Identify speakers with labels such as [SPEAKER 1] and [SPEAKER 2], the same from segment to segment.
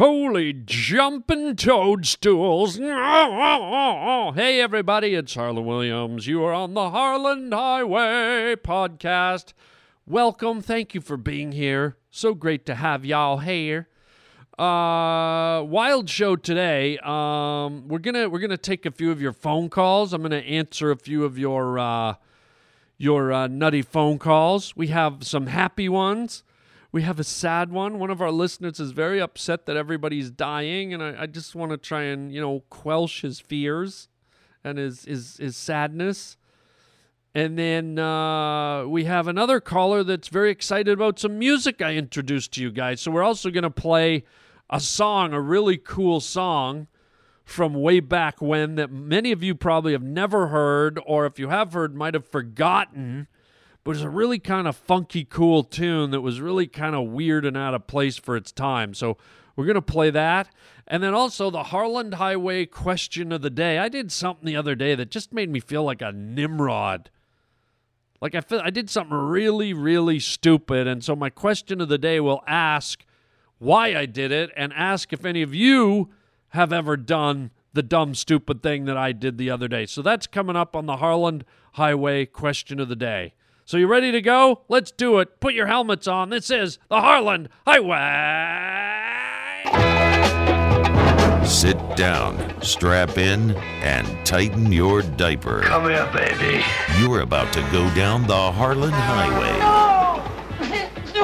[SPEAKER 1] Holy jumping toadstools. Hey, everybody, it's Harland Williams. You are on the Harland Highway podcast. Welcome. Thank you for being here. So great to have y'all here. Uh, wild show today. Um, we're gonna we're gonna take a few of your phone calls. I'm gonna answer a few of your uh, your uh, nutty phone calls. We have some happy ones. We have a sad one. One of our listeners is very upset that everybody's dying, and I, I just want to try and you know quell his fears and his his, his sadness. And then uh, we have another caller that's very excited about some music I introduced to you guys. So we're also going to play a song, a really cool song from way back when that many of you probably have never heard, or if you have heard, might have forgotten. But it's a really kind of funky, cool tune that was really kind of weird and out of place for its time. So we're going to play that. And then also the Harland Highway question of the day. I did something the other day that just made me feel like a Nimrod. Like I feel I did something really, really stupid. And so my question of the day will ask why I did it and ask if any of you have ever done the dumb, stupid thing that I did the other day. So that's coming up on the Harland Highway question of the day. So you ready to go? Let's do it. Put your helmets on. This is the Harland Highway.
[SPEAKER 2] Sit down, strap in, and tighten your diaper.
[SPEAKER 3] Come here, baby.
[SPEAKER 2] You're about to go down the Harland Highway.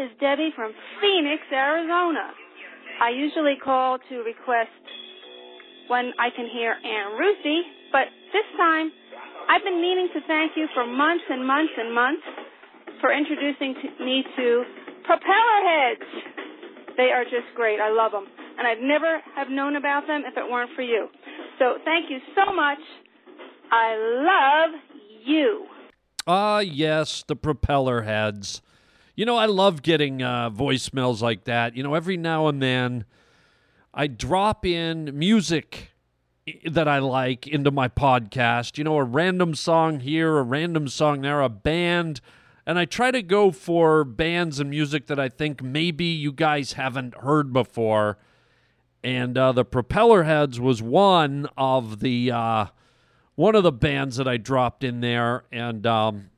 [SPEAKER 4] Is Debbie from Phoenix, Arizona. I usually call to request when I can hear Ann Ruthie, but this time I've been meaning to thank you for months and months and months for introducing me to propeller heads. They are just great. I love them. And I'd never have known about them if it weren't for you. So thank you so much. I love you.
[SPEAKER 1] Ah, yes, the propeller heads. You know, I love getting uh, voicemails like that. You know, every now and then I drop in music that I like into my podcast. You know, a random song here, a random song there, a band. And I try to go for bands and music that I think maybe you guys haven't heard before. And uh, the Propeller Heads was one of the uh, one of the bands that I dropped in there, and um,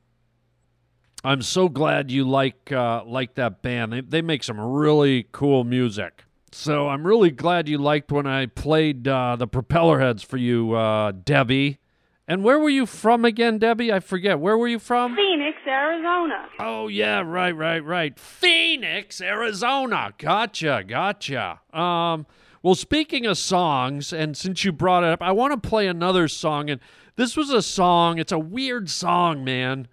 [SPEAKER 1] I'm so glad you like uh, like that band. They they make some really cool music. So I'm really glad you liked when I played uh, the Propeller Heads for you, uh, Debbie. And where were you from again, Debbie? I forget. Where were you from?
[SPEAKER 4] Phoenix, Arizona.
[SPEAKER 1] Oh yeah, right, right, right. Phoenix, Arizona. Gotcha, gotcha. Um, well, speaking of songs, and since you brought it up, I want to play another song. And this was a song. It's a weird song, man,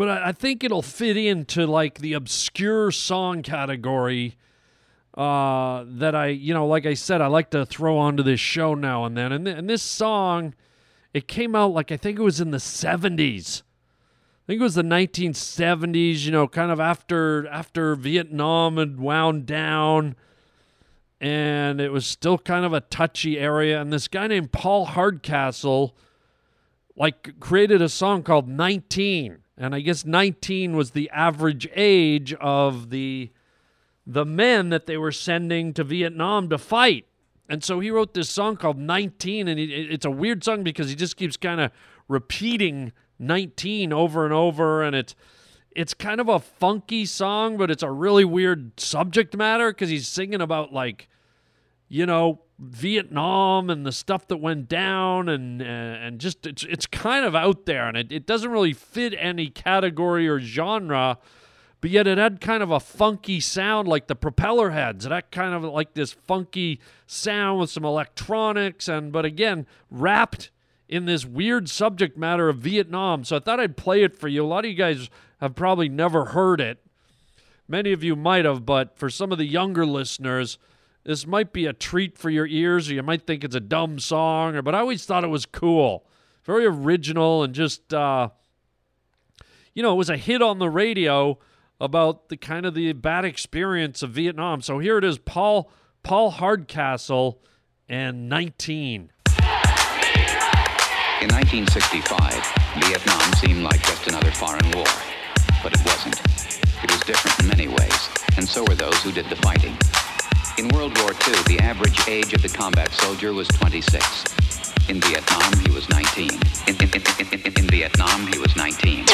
[SPEAKER 1] but I, I think it'll fit into like the obscure song category. Uh, that I, you know, like I said, I like to throw onto this show now and then. And, th- and this song, it came out like I think it was in the 70s. I think it was the 1970s, you know, kind of after after Vietnam had wound down and it was still kind of a touchy area and this guy named Paul Hardcastle like created a song called 19 and I guess 19 was the average age of the the men that they were sending to Vietnam to fight. And so he wrote this song called 19 and it, it's a weird song because he just keeps kind of repeating 19 over and over and it's it's kind of a funky song but it's a really weird subject matter cuz he's singing about like you know Vietnam and the stuff that went down and uh, and just it's it's kind of out there and it, it doesn't really fit any category or genre but yet it had kind of a funky sound like the propeller heads. It had kind of like this funky sound with some electronics, and but again, wrapped in this weird subject matter of Vietnam. So I thought I'd play it for you. A lot of you guys have probably never heard it. Many of you might have, but for some of the younger listeners, this might be a treat for your ears, or you might think it's a dumb song, or but I always thought it was cool. Very original and just uh, you know, it was a hit on the radio about the kind of the bad experience of Vietnam. So here it is, Paul Paul Hardcastle and 19.
[SPEAKER 5] In 1965, Vietnam seemed like just another foreign war. But it wasn't. It was different in many ways, and so were those who did the fighting. In World War II, the average age of the combat soldier was 26. In Vietnam, he was 19. In, in, in, in, Vietnam, he was 19.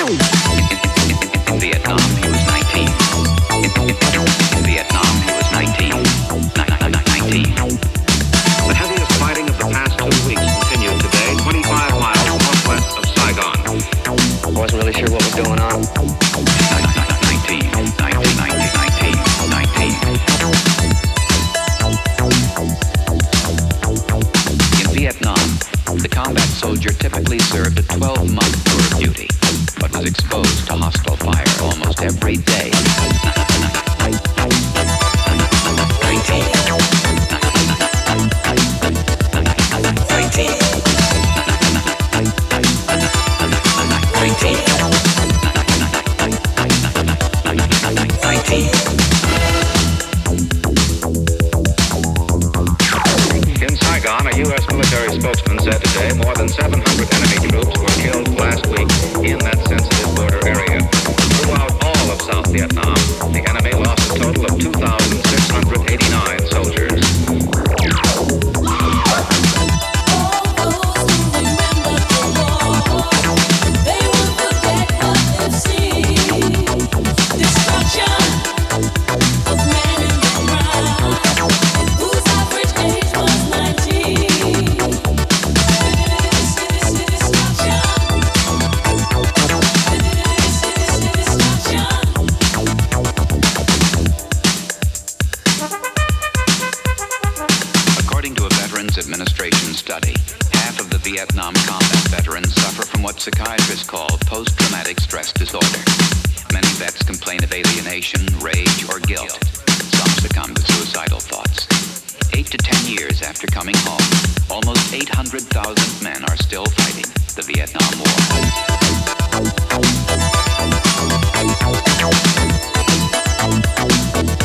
[SPEAKER 6] Spokesman said today more than 700 enemy troops were killed last week in that sensitive border area. Throughout all of South Vietnam, the enemy lost a total of 2,689 soldiers.
[SPEAKER 5] Coming home, almost 800,000 men are still fighting the Vietnam War.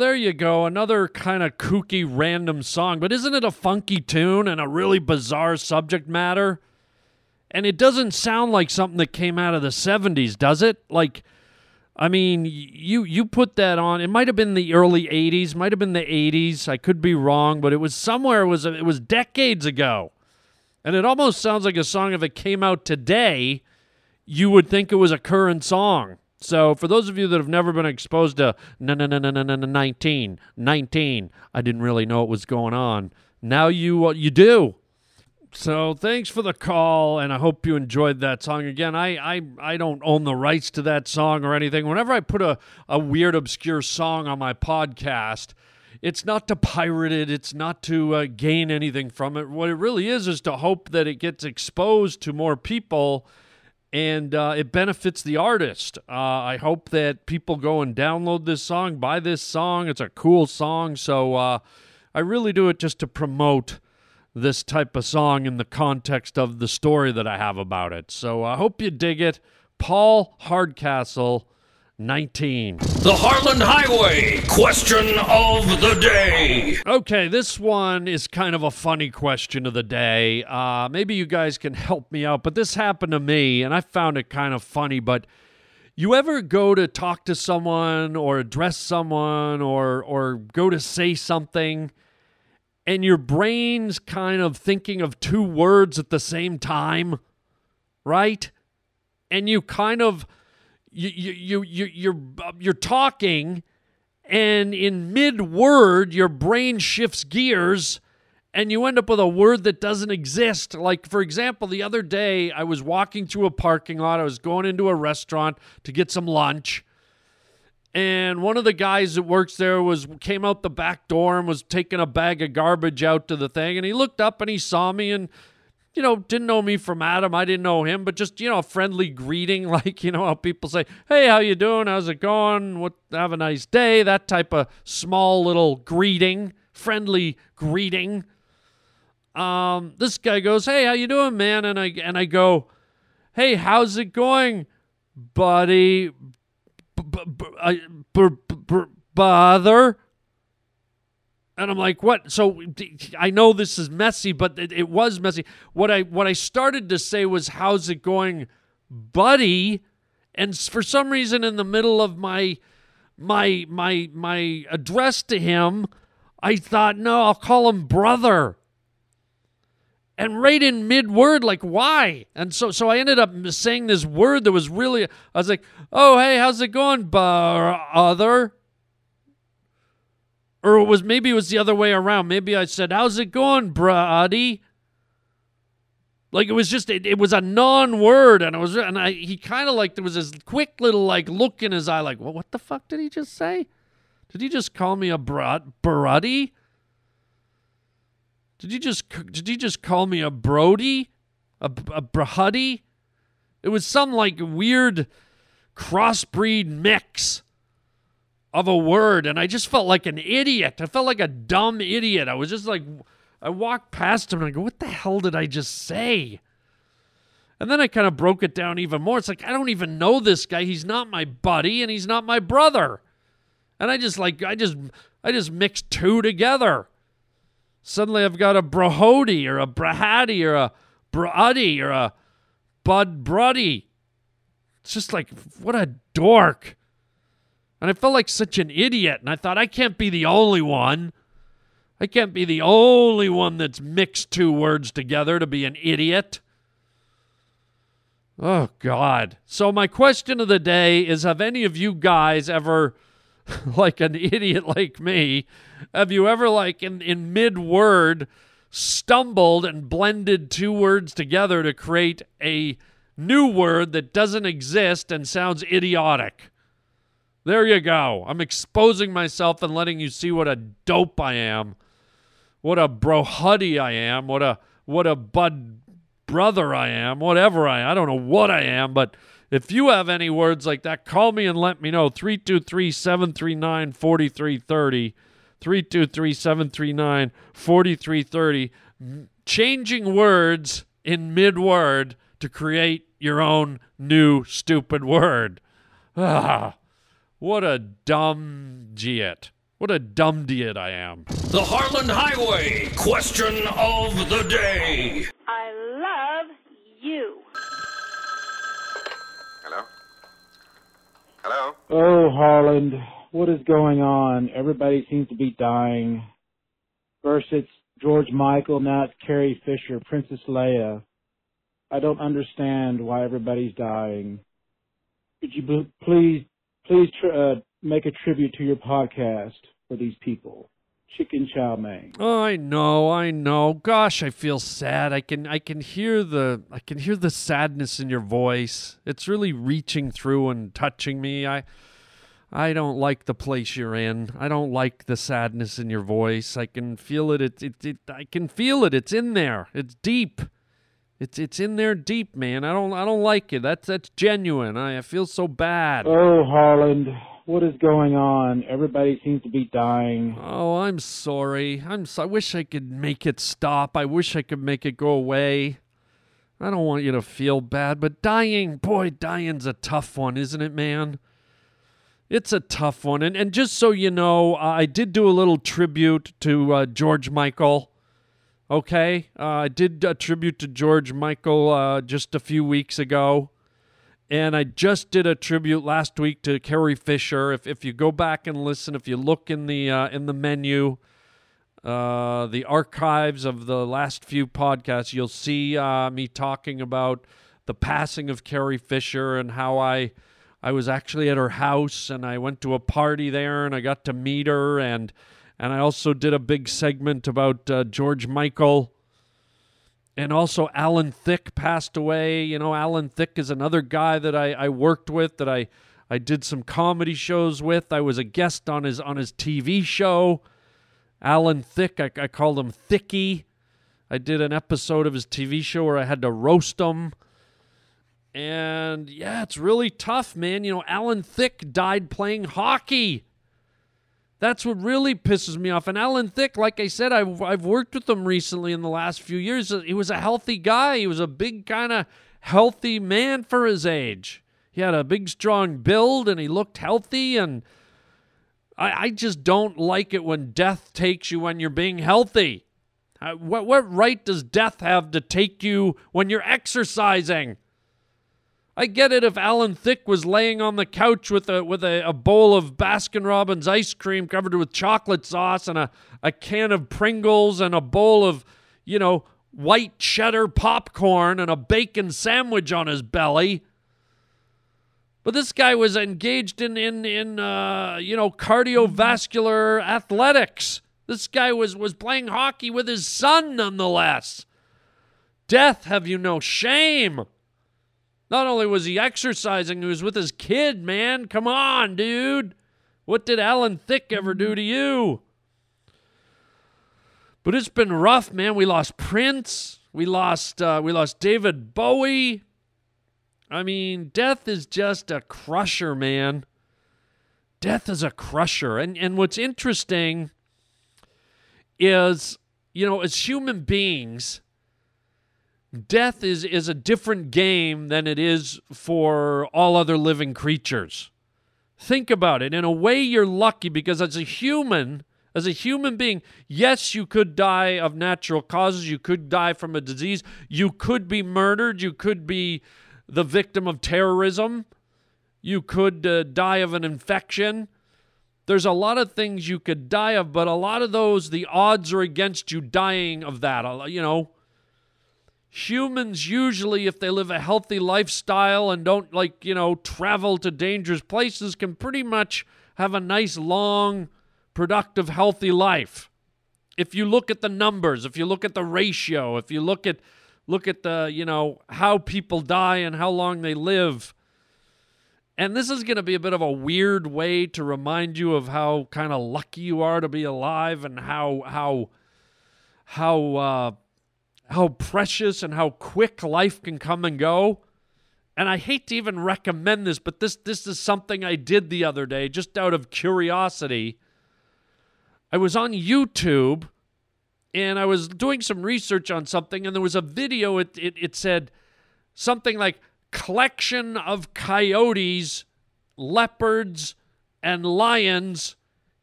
[SPEAKER 1] There you go, another kind of kooky random song, but isn't it a funky tune and a really bizarre subject matter? And it doesn't sound like something that came out of the 70s, does it? Like I mean, you you put that on. It might have been the early 80s, might have been the 80s. I could be wrong, but it was somewhere it was it was decades ago. And it almost sounds like a song if it came out today, you would think it was a current song. So for those of you that have never been exposed to no no no no no no 19 19, I didn't really know what was going on. Now you uh, you do. So thanks for the call, and I hope you enjoyed that song. Again, I I, I don't own the rights to that song or anything. Whenever I put a, a weird, obscure song on my podcast, it's not to pirate it. It's not to uh, gain anything from it. What it really is is to hope that it gets exposed to more people and uh, it benefits the artist. Uh, I hope that people go and download this song, buy this song. It's a cool song. So uh, I really do it just to promote this type of song in the context of the story that I have about it. So I hope you dig it. Paul Hardcastle 19.
[SPEAKER 7] The Harland Highway question of the day.
[SPEAKER 1] Okay, this one is kind of a funny question of the day. Uh, maybe you guys can help me out, but this happened to me and I found it kind of funny. But you ever go to talk to someone or address someone or, or go to say something and your brain's kind of thinking of two words at the same time, right? And you kind of you you you you you're uh, you're talking and in mid word your brain shifts gears and you end up with a word that doesn't exist. Like for example the other day I was walking through a parking lot I was going into a restaurant to get some lunch and one of the guys that works there was came out the back door and was taking a bag of garbage out to the thing and he looked up and he saw me and you know, didn't know me from Adam. I didn't know him, but just, you know, a friendly greeting, like, you know, how people say, Hey, how you doing? How's it going? What have a nice day. That type of small little greeting, friendly greeting. Um, this guy goes, Hey, how you doing, man? And I and I go, Hey, how's it going, buddy? B- b- b- bother? And I'm like, what? So I know this is messy, but it, it, was messy. What I what I started to say was, "How's it going, buddy?" And for some reason, in the middle of my my my my address to him, I thought, "No, I'll call him brother." And right in mid word, like why? And so so I ended up saying this word that was really. I was like, "Oh, hey, how's it going, brother?" Or it was maybe it was the other way around. Maybe I said, "How's it going, buddy?" Like it was just it, it was a non-word, and it was and I he kind of like there was this quick little like look in his eye, like, "Well, what the fuck did he just say? Did he just call me a brud bruddy? Did he just did he just call me a brody, a a brahuddy? It was some like weird crossbreed mix." Of a word and I just felt like an idiot. I felt like a dumb idiot. I was just like I walked past him and I go, "What the hell did I just say?" And then I kind of broke it down even more. It's like I don't even know this guy. He's not my buddy and he's not my brother. And I just like I just I just mixed two together. Suddenly I've got a Brahody or a Brahady or a Bruddy or a Bud Bruddy. It's just like what a dork. And I felt like such an idiot. And I thought, I can't be the only one. I can't be the only one that's mixed two words together to be an idiot. Oh, God. So, my question of the day is Have any of you guys ever, like an idiot like me, have you ever, like in, in mid word, stumbled and blended two words together to create a new word that doesn't exist and sounds idiotic? There you go. I'm exposing myself and letting you see what a dope I am. What a brohuddy I am. What a what a bud brother I am. Whatever I I don't know what I am, but if you have any words like that, call me and let me know. 323 739 4330. 323 739 4330. Changing words in mid word to create your own new stupid word. Ah. What a dumb diet. What a dumb diet I am.
[SPEAKER 7] The Harland Highway question of the day.
[SPEAKER 4] I love you.
[SPEAKER 8] Hello? Hello?
[SPEAKER 9] Oh, Harland, what is going on? Everybody seems to be dying. First it's George Michael, now it's Carrie Fisher, Princess Leia. I don't understand why everybody's dying. Could you please please tr- uh, make a tribute to your podcast for these people. chicken chow mein.
[SPEAKER 1] Oh, I know, I know. Gosh, I feel sad. I can I can hear the I can hear the sadness in your voice. It's really reaching through and touching me. I I don't like the place you're in. I don't like the sadness in your voice. I can feel it. It, it, it I can feel it. It's in there. It's deep. It's it's in there deep, man. I don't I don't like it. That's that's genuine. I, I feel so bad.
[SPEAKER 9] Oh, Harland, what is going on? Everybody seems to be dying.
[SPEAKER 1] Oh, I'm sorry. I'm so, I wish I could make it stop. I wish I could make it go away. I don't want you to feel bad, but dying, boy, dying's a tough one, isn't it, man? It's a tough one. And and just so you know, I did do a little tribute to uh, George Michael. Okay, uh, I did a tribute to George Michael uh, just a few weeks ago, and I just did a tribute last week to Carrie Fisher. If if you go back and listen, if you look in the uh, in the menu, uh, the archives of the last few podcasts, you'll see uh, me talking about the passing of Carrie Fisher and how I I was actually at her house and I went to a party there and I got to meet her and and I also did a big segment about uh, George Michael. And also, Alan Thicke passed away. You know, Alan Thicke is another guy that I, I worked with, that I, I did some comedy shows with. I was a guest on his on his TV show. Alan Thicke, I, I called him Thicky. I did an episode of his TV show where I had to roast him. And yeah, it's really tough, man. You know, Alan Thicke died playing hockey. That's what really pisses me off. And Alan Thicke, like I said, I've, I've worked with him recently in the last few years. He was a healthy guy. He was a big, kind of healthy man for his age. He had a big, strong build and he looked healthy. And I, I just don't like it when death takes you when you're being healthy. Uh, what, what right does death have to take you when you're exercising? I get it if Alan Thicke was laying on the couch with a with a, a bowl of Baskin Robbins ice cream covered with chocolate sauce and a, a can of Pringles and a bowl of, you know, white cheddar popcorn and a bacon sandwich on his belly. But this guy was engaged in in in uh, you know cardiovascular athletics. This guy was was playing hockey with his son nonetheless. Death have you no shame? Not only was he exercising, he was with his kid, man. Come on, dude. What did Alan Thicke ever do to you? But it's been rough, man. We lost Prince. We lost uh, we lost David Bowie. I mean, death is just a crusher, man. Death is a crusher. And and what's interesting is, you know, as human beings, death is is a different game than it is for all other living creatures. Think about it. In a way you're lucky because as a human, as a human being, yes, you could die of natural causes, you could die from a disease, you could be murdered, you could be the victim of terrorism, you could uh, die of an infection. There's a lot of things you could die of, but a lot of those, the odds are against you dying of that. You know, humans usually if they live a healthy lifestyle and don't like you know travel to dangerous places can pretty much have a nice long productive healthy life. If you look at the numbers if you look at the ratio if you look at look at the you know how people die and how long they live. And this is going to be a bit of a weird way to remind you of how kind of lucky you are to be alive and how how how uh how precious and how quick life can come and go. And I hate to even recommend this, but this this is something I did the other day just out of curiosity. I was on YouTube and I was doing some research on something and there was a video it it, it said something like collection of coyotes, leopards, and lions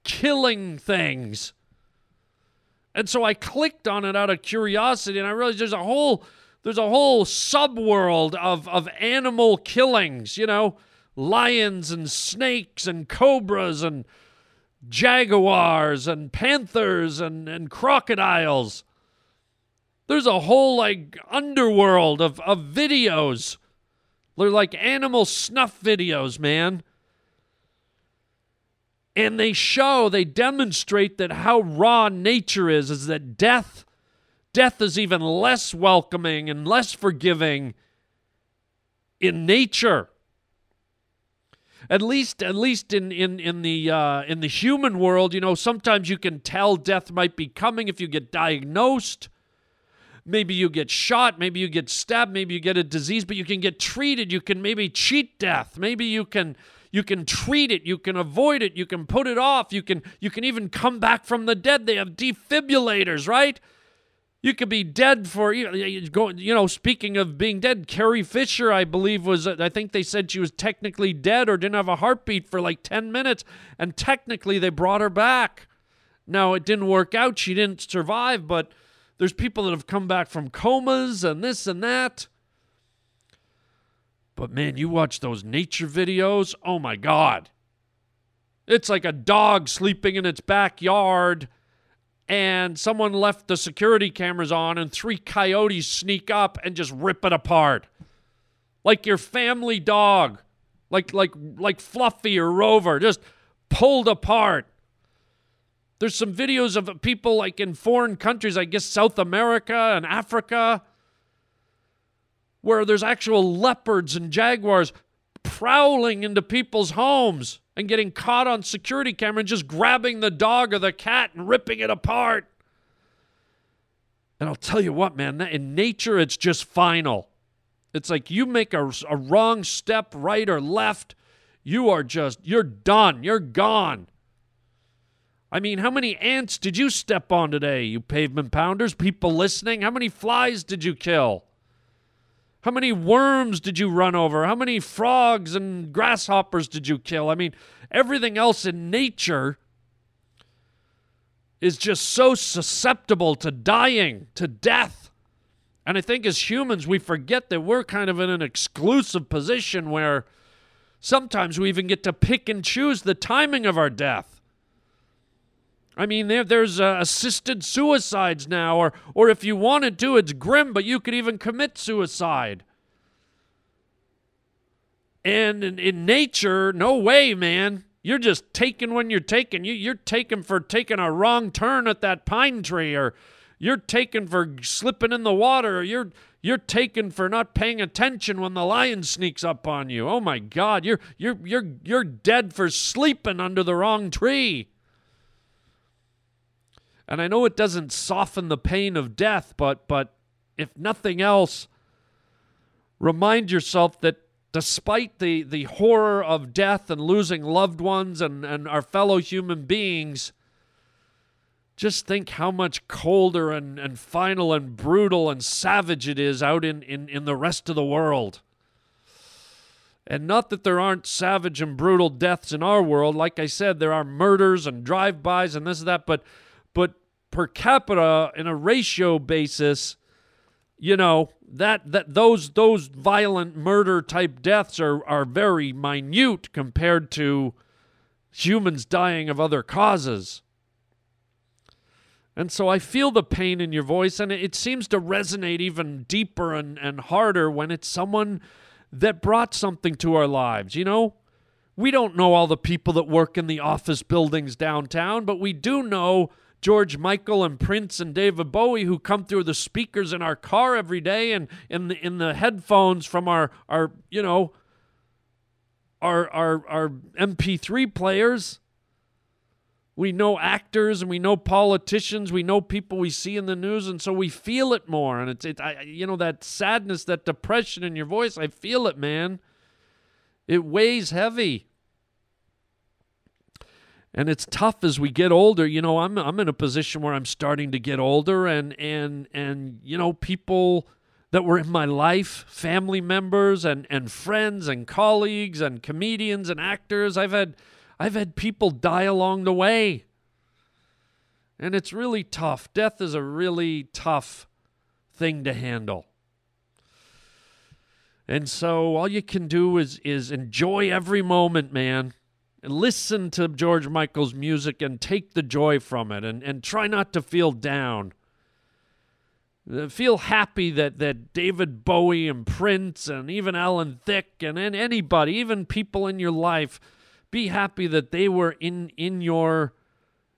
[SPEAKER 1] killing things. And so I clicked on it out of curiosity and I realized there's a whole there's a whole subworld of of animal killings, you know, lions and snakes and cobras and jaguars and panthers and, and crocodiles. There's a whole like underworld of, of videos. They're like animal snuff videos, man. And they show, they demonstrate that how raw nature is, is that death, death is even less welcoming and less forgiving in nature. At least, at least in in in the uh, in the human world, you know, sometimes you can tell death might be coming if you get diagnosed. Maybe you get shot, maybe you get stabbed, maybe you get a disease, but you can get treated. You can maybe cheat death. Maybe you can you can treat it, you can avoid it, you can put it off, you can you can even come back from the dead. They have defibrillators, right? You could be dead for you know. Speaking of being dead, Carrie Fisher, I believe, was. Uh, I think they said she was technically dead or didn't have a heartbeat for like ten minutes, and technically they brought her back. Now it didn't work out; she didn't survive. But there's people that have come back from comas and this and that. But man, you watch those nature videos. Oh my god! It's like a dog sleeping in its backyard and someone left the security cameras on and three coyotes sneak up and just rip it apart. Like your family dog, like like like Fluffy or Rover, just pulled apart. There's some videos of people like in foreign countries, I guess South America and Africa, where there's actual leopards and jaguars prowling into people's homes and getting caught on security camera and just grabbing the dog or the cat and ripping it apart. And I'll tell you what, man, in nature, it's just final. It's like you make a, a wrong step, right or left, you are just, you're done. You're gone. I mean, how many ants did you step on today, you pavement pounders? People listening? How many flies did you kill? How many worms did you run over? How many frogs and grasshoppers did you kill? I mean, everything else in nature is just so susceptible to dying, to death. And I think as humans, we forget that we're kind of in an exclusive position where sometimes we even get to pick and choose the timing of our death. I mean, there, there's uh, assisted suicides now, or, or if you wanted to, it's grim, but you could even commit suicide. And in, in nature, no way, man. You're just taking when you're taking. You, you're taking for taking a wrong turn at that pine tree, or you're taking for slipping in the water, or you're you're taken for not paying attention when the lion sneaks up on you. Oh my God, you're you're you're you're dead for sleeping under the wrong tree. And I know it doesn't soften the pain of death, but but if nothing else, remind yourself that despite the, the horror of death and losing loved ones and, and our fellow human beings, just think how much colder and, and final and brutal and savage it is out in, in, in the rest of the world. And not that there aren't savage and brutal deaths in our world. Like I said, there are murders and drive-bys and this and that, but but per capita in a ratio basis, you know, that that those those violent murder type deaths are are very minute compared to humans dying of other causes. And so I feel the pain in your voice, and it seems to resonate even deeper and, and harder when it's someone that brought something to our lives. You know, we don't know all the people that work in the office buildings downtown, but we do know George Michael and Prince and David Bowie who come through the speakers in our car every day and in the in the headphones from our our you know our our our MP3 players. We know actors and we know politicians. We know people we see in the news, and so we feel it more. And it's it, I, you know that sadness, that depression in your voice. I feel it, man. It weighs heavy and it's tough as we get older. You know i'm i'm in a position where i'm starting to get older and and and you know people that were in my life family members and and friends and colleagues and comedians and actors i've had i've had people die along the way. And it's really tough. Death is a really tough thing to handle. And so all you can do is is enjoy every moment man listen to George Michael's music and take the joy from it and, and try not to feel down. Uh, feel happy that, that David Bowie and Prince and even Alan Thicke and, and anybody, even people in your life, be happy that they were in in your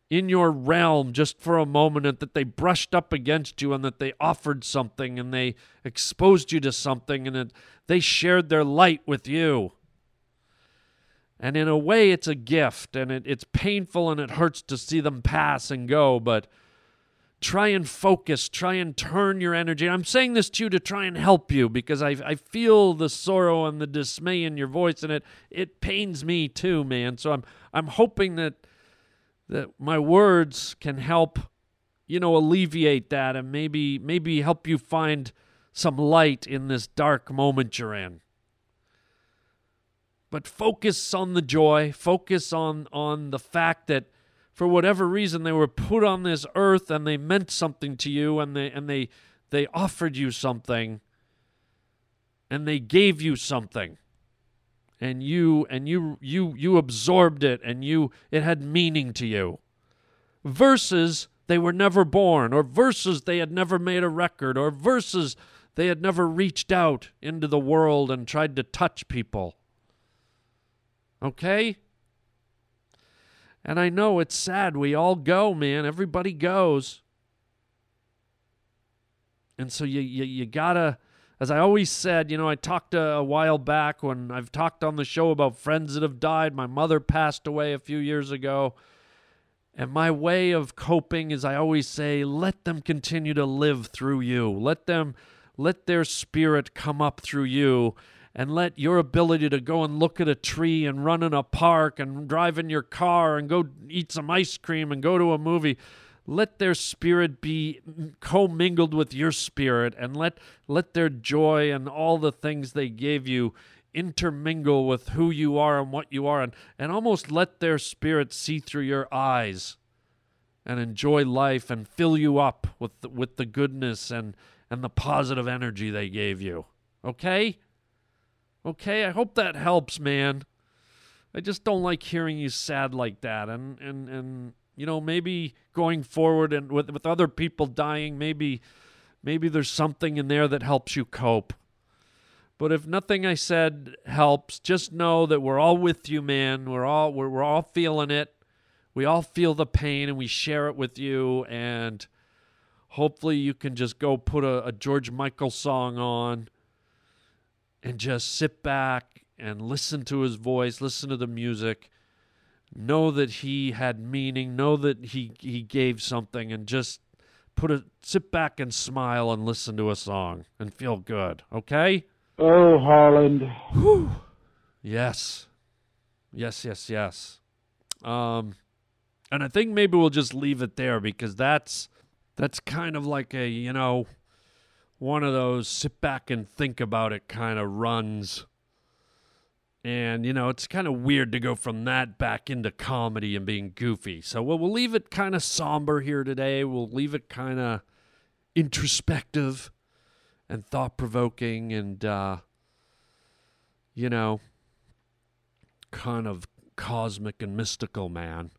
[SPEAKER 1] in your realm just for a moment and that they brushed up against you and that they offered something and they exposed you to something and that they shared their light with you. And in a way, it's a gift and it, it's painful and it hurts to see them pass and go, but try and focus, try and turn your energy. I'm saying this to you to try and help you because I, I feel the sorrow and the dismay in your voice and it, it pains me too, man. So I'm, I'm hoping that that my words can help you know alleviate that and maybe maybe help you find some light in this dark moment you're in but focus on the joy focus on on the fact that for whatever reason they were put on this earth and they meant something to you and they and they they offered you something and they gave you something. And you and you you you absorbed it and you it had meaning to you. Versus they were never born or versus they had never made a record or versus they had never reached out into the world and tried to touch people okay and i know it's sad we all go man everybody goes and so you you, you gotta as I always said, you know, I talked a, a, while back when I've talked on the show about friends that have died. My mother passed away a few years ago. And my way of coping is I always say, let them continue to live through you. Let them let their spirit come up through you and let your ability to go and look at a tree and run in a park and drive in your car and go eat some ice cream and go to a movie let their spirit be commingled with your spirit and let let their joy and all the things they gave you intermingle with who you are and what you are and, and almost let their spirit see through your eyes and enjoy life and fill you up with the, with the goodness and and the positive energy they gave you. Okay okay i hope that helps man i just don't like hearing you sad like that and and and you know, maybe going forward and with with other people dying, maybe maybe there's something in there that helps you cope. But if nothing I said helps, just know that we're all with you, man. We're all we're, we're all feeling it. We all feel the pain and we share it with you and hopefully you can just go put a, a George Michael song on and just sit back and listen to his voice, listen to the music know that he had meaning, know that he he gave something, and just put a sit back and smile and listen to a song and feel good. Okay.
[SPEAKER 9] Oh, Harland.
[SPEAKER 1] Whew. Yes. Yes, yes, yes. Um, and I think maybe we'll just leave it there because that's that's kind of like a you know one of those sit back and think about it kind of runs and, you know, it's kind of weird to go from that back into comedy and being goofy. So we'll, we'll leave it kind of somber here today. We'll leave it kind of introspective and thought provoking and, uh, you know, kind of cosmic and mystical, man.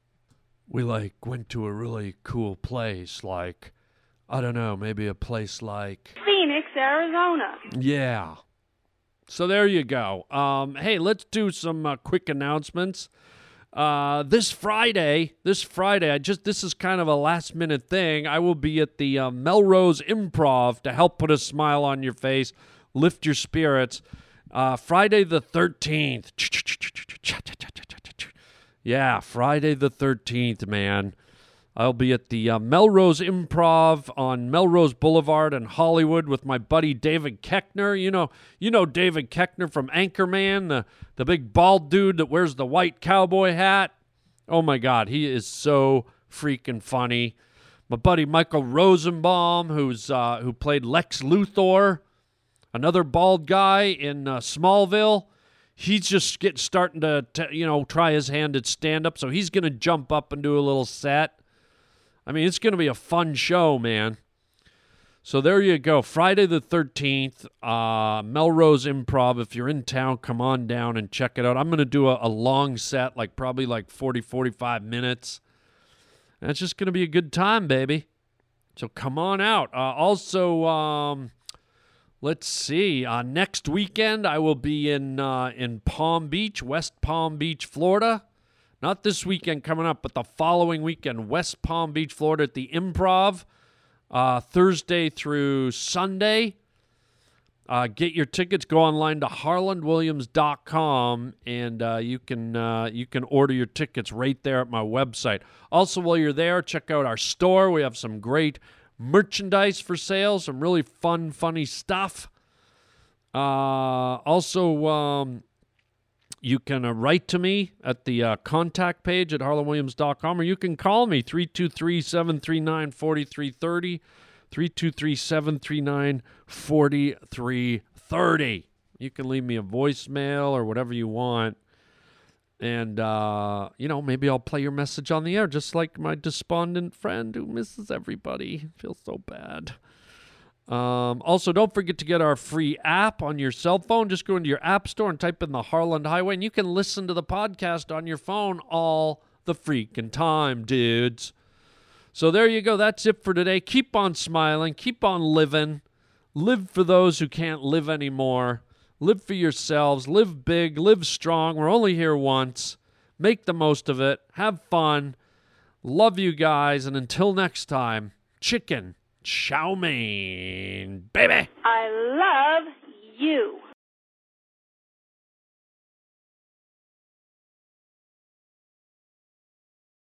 [SPEAKER 1] We like went to a really cool place, like, I don't know, maybe a place like
[SPEAKER 4] Phoenix, Arizona.
[SPEAKER 1] Yeah. So there you go. Um, hey, let's do some uh, quick announcements. Uh, this Friday, this Friday, I just this is kind of a last minute thing. I will be at the uh, Melrose Improv to help put a smile on your face, lift your spirits. Uh, Friday the thirteenth. Yeah, Friday the thirteenth, man. I'll be at the uh, Melrose Improv on Melrose Boulevard in Hollywood with my buddy David Koechner. You know, you know David Koechner from Anchorman, the the big bald dude that wears the white cowboy hat. Oh my God, he is so freaking funny. My buddy Michael Rosenbaum, who's uh, who played Lex Luthor, another bald guy in uh, Smallville. He's just getting starting to, to, you know, try his hand at stand up, so he's going to jump up and do a little set. I mean, it's going to be a fun show, man. So there you go. Friday the 13th, uh, Melrose Improv. If you're in town, come on down and check it out. I'm going to do a, a, long set, like probably like 40, 45 minutes. And it's just going to be a good time, baby. So come on out. Uh, also, um, let's see. Uh, next weekend, I will be in uh, in Palm Beach, West Palm Beach, Florida. Not this weekend coming up, but the following weekend, West Palm Beach, Florida, at the Improv, uh, Thursday through Sunday. Uh, get your tickets. Go online to harlandwilliams.com and uh, you can uh, you can order your tickets right there at my website. Also, while you're there, check out our store. We have some great merchandise for sale, some really fun, funny stuff. Uh, also, um, you can uh, write to me at the uh, contact page at harlandwilliams.com or you can call me 323 739 4330. 323 739 4330. You can leave me a voicemail or whatever you want. And, uh, you know, maybe I'll play your message on the air, just like my despondent friend who misses everybody. Feels so bad. Um, also, don't forget to get our free app on your cell phone. Just go into your app store and type in the Harland Highway, and you can listen to the podcast on your phone all the freaking time, dudes. So there you go. That's it for today. Keep on smiling. Keep on living. Live for those who can't live anymore. Live for yourselves. Live big. Live strong. We're only here once. Make the most of it. Have fun. Love you guys. And until next time, chicken chow mein, baby.
[SPEAKER 4] I love you.